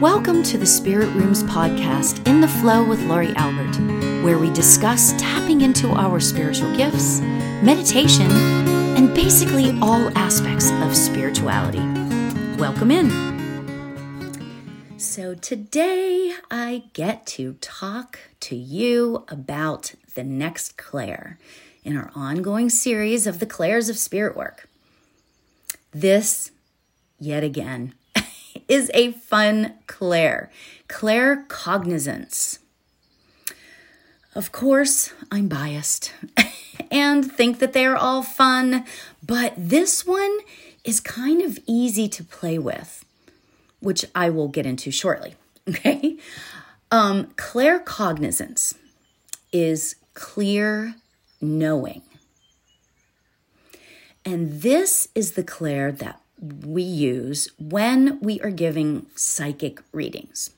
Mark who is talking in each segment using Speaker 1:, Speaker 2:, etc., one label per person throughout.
Speaker 1: Welcome to the Spirit Rooms podcast, In the Flow with Laurie Albert, where we discuss tapping into our spiritual gifts, meditation, and basically all aspects of spirituality. Welcome in. So, today I get to talk to you about the next Claire in our ongoing series of the Claires of Spirit Work. This, yet again, is a fun Claire, claircognizance. Of course, I'm biased and think that they are all fun, but this one is kind of easy to play with, which I will get into shortly. Okay. Um, claircognizance is clear knowing. And this is the Claire that we use when we are giving psychic readings.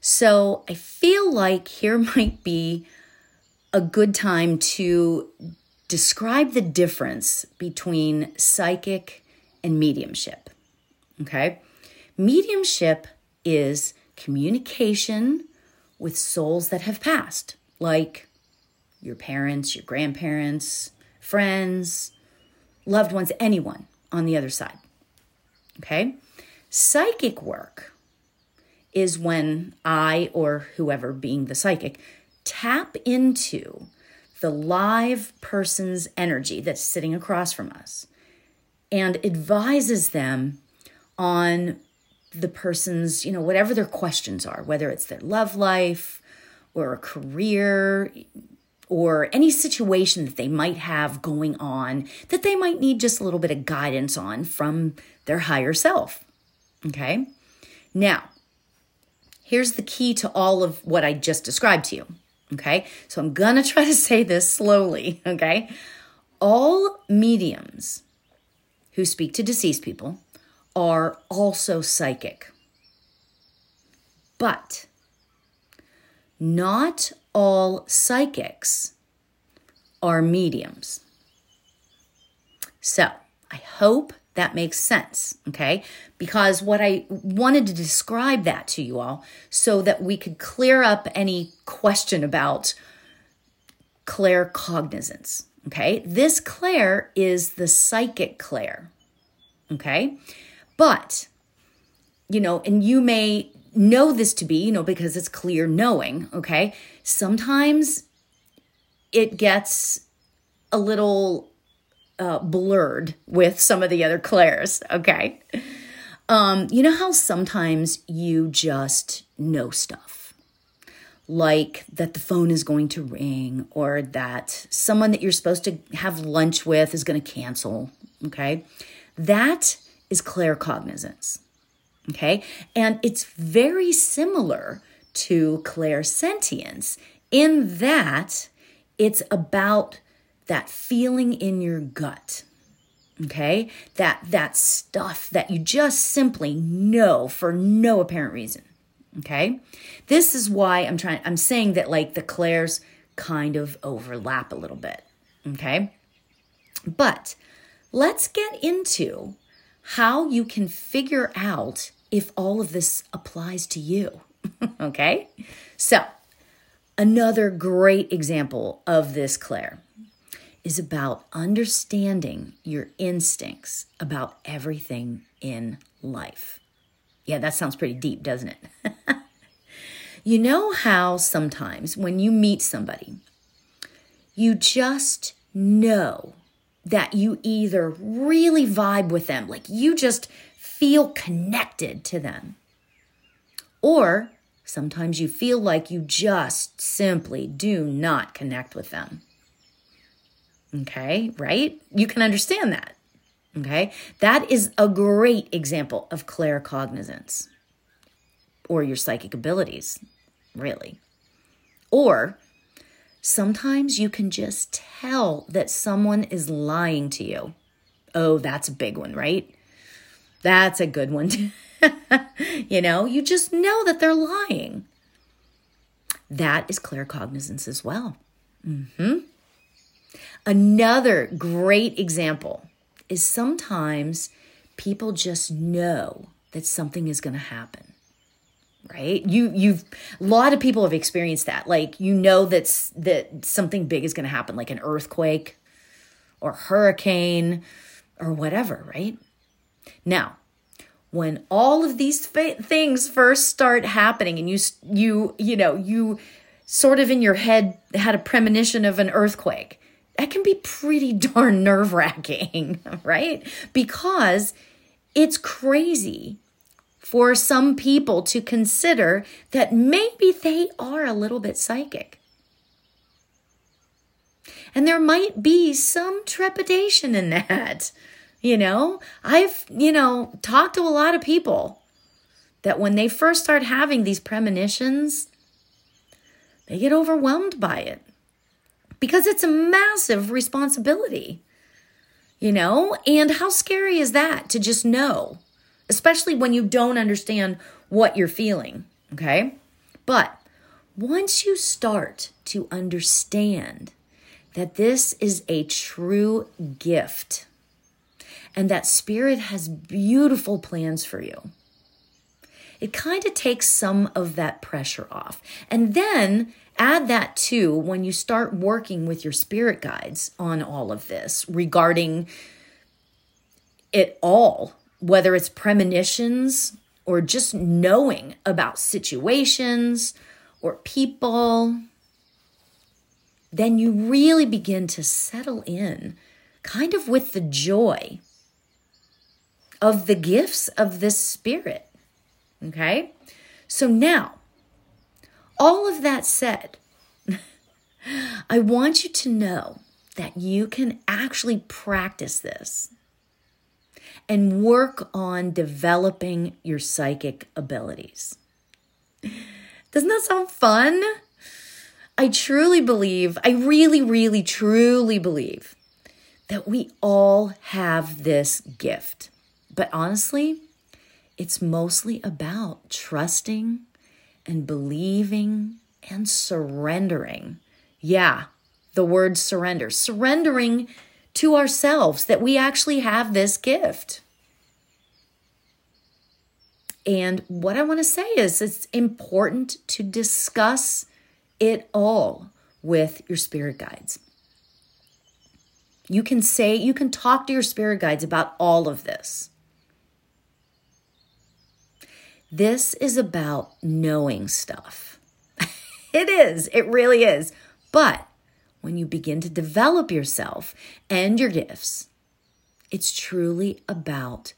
Speaker 1: So I feel like here might be a good time to describe the difference between psychic and mediumship. Okay? Mediumship is communication with souls that have passed, like your parents, your grandparents, friends, loved ones, anyone on the other side. Okay? Psychic work is when I or whoever being the psychic tap into the live person's energy that's sitting across from us and advises them on the person's, you know, whatever their questions are, whether it's their love life or a career, or any situation that they might have going on that they might need just a little bit of guidance on from their higher self. Okay. Now, here's the key to all of what I just described to you. Okay. So I'm going to try to say this slowly. Okay. All mediums who speak to deceased people are also psychic. But not all psychics are mediums. So I hope that makes sense, okay? Because what I wanted to describe that to you all so that we could clear up any question about claircognizance, okay? This Claire is the psychic Claire, okay? But, you know, and you may know this to be, you know, because it's clear knowing, okay? Sometimes it gets a little uh, blurred with some of the other clairs, okay? Um, you know how sometimes you just know stuff? Like that the phone is going to ring or that someone that you're supposed to have lunch with is going to cancel, okay? That is claircognizance. Okay. And it's very similar to clairsentience in that it's about that feeling in your gut. Okay? That that stuff that you just simply know for no apparent reason. Okay? This is why I'm trying I'm saying that like the clairs kind of overlap a little bit. Okay? But let's get into how you can figure out if all of this applies to you. okay? So, another great example of this, Claire, is about understanding your instincts about everything in life. Yeah, that sounds pretty deep, doesn't it? you know how sometimes when you meet somebody, you just know that you either really vibe with them, like you just feel connected to them. Or sometimes you feel like you just simply do not connect with them. Okay, right? You can understand that. Okay, that is a great example of claircognizance or your psychic abilities, really. Or sometimes you can just tell that someone is lying to you. Oh, that's a big one, right? That's a good one. you know, you just know that they're lying. That is claircognizance as well. Mm-hmm. Another great example is sometimes people just know that something is going to happen. Right? You you've a lot of people have experienced that. Like you know that's that something big is going to happen like an earthquake or hurricane or whatever, right? Now, when all of these fa- things first start happening and you you you know, you sort of in your head had a premonition of an earthquake that can be pretty darn nerve wracking, right? Because it's crazy for some people to consider that maybe they are a little bit psychic. And there might be some trepidation in that. You know, I've, you know, talked to a lot of people that when they first start having these premonitions, they get overwhelmed by it because it's a massive responsibility, you know? And how scary is that to just know, especially when you don't understand what you're feeling, okay? But once you start to understand that this is a true gift and that Spirit has beautiful plans for you, it kind of takes some of that pressure off. And then add that to when you start working with your spirit guides on all of this regarding it all, whether it's premonitions or just knowing about situations or people, then you really begin to settle in kind of with the joy of the gifts of the spirit. Okay? So now, all of that said, I want you to know that you can actually practice this and work on developing your psychic abilities. Doesn't that sound fun? I truly believe, I really, really, truly believe that we all have this gift. But honestly, it's mostly about trusting and believing and surrendering. Yeah, the word surrender. Surrendering to ourselves that we actually have this gift. And what I want to say is it's important to discuss it all with your spirit guides. You can say, you can talk to your spirit guides about all of this. This is about knowing stuff. it is, it really is. But when you begin to develop yourself and your gifts, it's truly about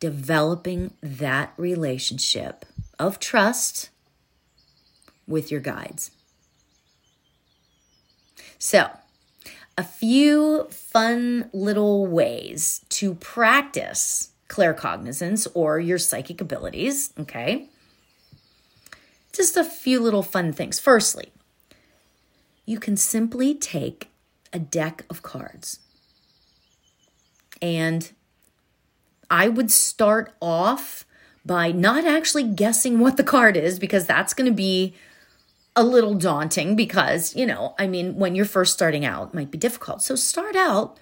Speaker 1: developing that relationship of trust with your guides. So, a few fun little ways to practice claircognizance or your psychic abilities, okay? Just a few little fun things. Firstly, you can simply take a deck of cards and I would start off by not actually guessing what the card is because that's going to be a little daunting because, you know, I mean, when you're first starting out, it might be difficult. So start out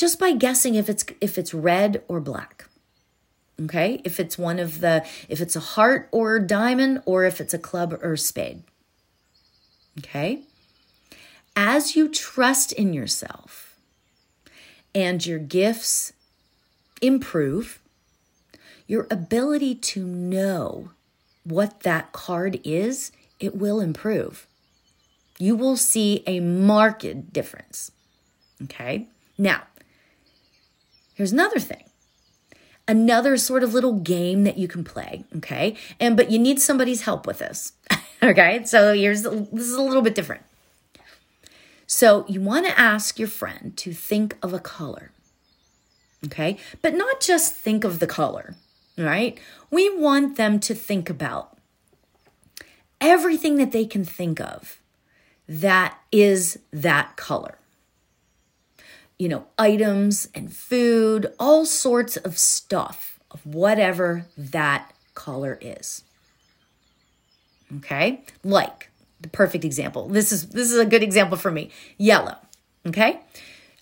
Speaker 1: just by guessing if it's if it's red or black. Okay? If it's one of the if it's a heart or a diamond or if it's a club or a spade. Okay? As you trust in yourself and your gifts improve, your ability to know what that card is, it will improve. You will see a marked difference. Okay? Now, Here's another thing. Another sort of little game that you can play, okay? And but you need somebody's help with this. okay? So here's this is a little bit different. So you want to ask your friend to think of a color. Okay? But not just think of the color, right? We want them to think about everything that they can think of that is that color you know, items and food, all sorts of stuff of whatever that color is. Okay? Like the perfect example. This is this is a good example for me. Yellow. Okay?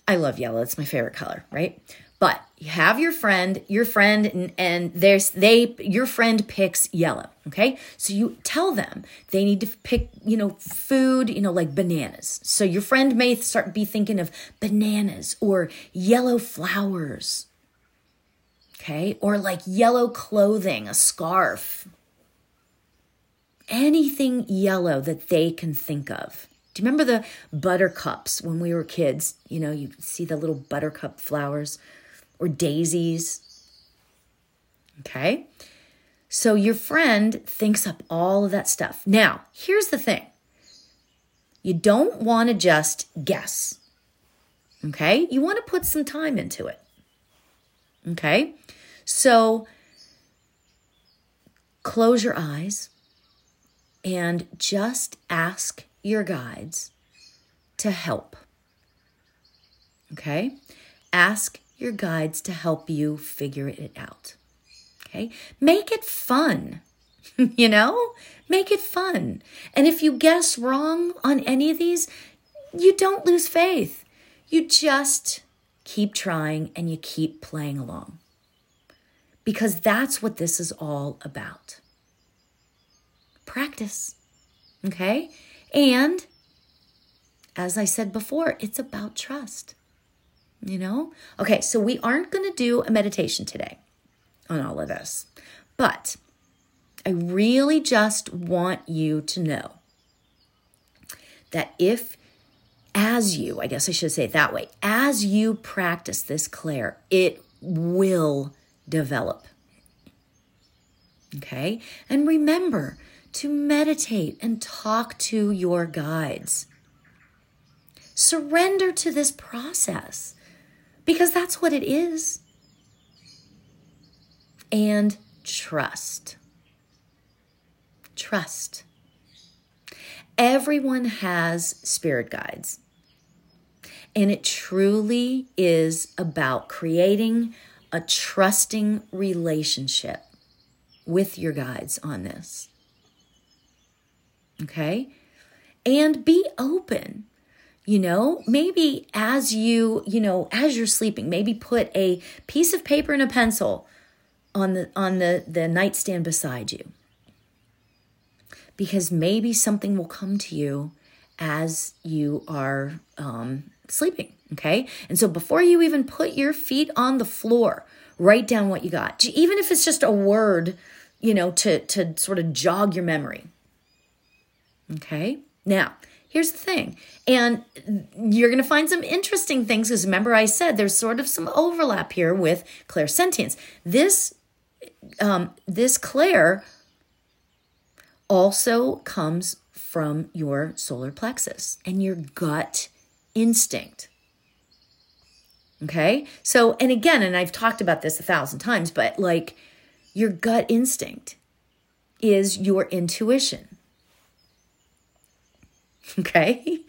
Speaker 1: I love yellow. It's my favorite color, right? But you have your friend, your friend, and, and there's they your friend picks yellow. Okay. So you tell them they need to pick, you know, food, you know, like bananas. So your friend may start be thinking of bananas or yellow flowers. Okay. Or like yellow clothing, a scarf. Anything yellow that they can think of. Do you remember the buttercups when we were kids? You know, you see the little buttercup flowers or daisies. Okay? So your friend thinks up all of that stuff. Now, here's the thing you don't want to just guess. Okay? You want to put some time into it. Okay? So close your eyes and just ask your guides to help. Okay? Ask your guides to help you figure it out. Okay? Make it fun. you know? Make it fun. And if you guess wrong on any of these, you don't lose faith. You just keep trying and you keep playing along. Because that's what this is all about. Practice. Okay? And as I said before, it's about trust. You know? Okay, so we aren't going to do a meditation today on all of this, but I really just want you to know that if, as you, I guess I should say it that way, as you practice this Claire, it will develop. Okay? And remember, to meditate and talk to your guides. Surrender to this process because that's what it is. And trust. Trust. Everyone has spirit guides. And it truly is about creating a trusting relationship with your guides on this okay? And be open. You know, maybe as you, you know, as you're sleeping, maybe put a piece of paper and a pencil on the on the the nightstand beside you. Because maybe something will come to you as you are um, sleeping. Okay. And so before you even put your feet on the floor, write down what you got. Even if it's just a word, you know, to, to sort of jog your memory. Okay. Now, here's the thing. And you're going to find some interesting things because remember, I said there's sort of some overlap here with clairsentience. This, um, this Claire also comes from your solar plexus and your gut instinct. Okay. So, and again, and I've talked about this a thousand times, but like your gut instinct is your intuition. Okay?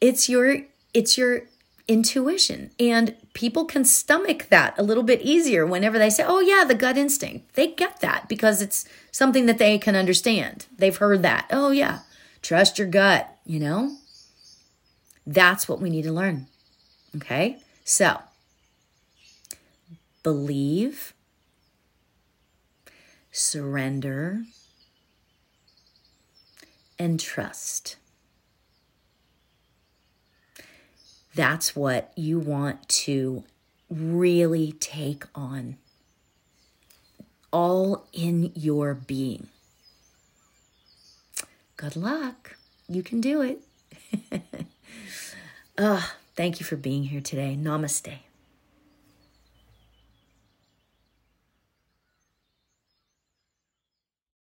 Speaker 1: It's your it's your intuition and people can stomach that a little bit easier whenever they say, "Oh yeah, the gut instinct." They get that because it's something that they can understand. They've heard that. "Oh yeah, trust your gut," you know? That's what we need to learn. Okay? So, believe, surrender, and trust. That's what you want to really take on all in your being. Good luck. You can do it. oh, thank you for being here today. Namaste.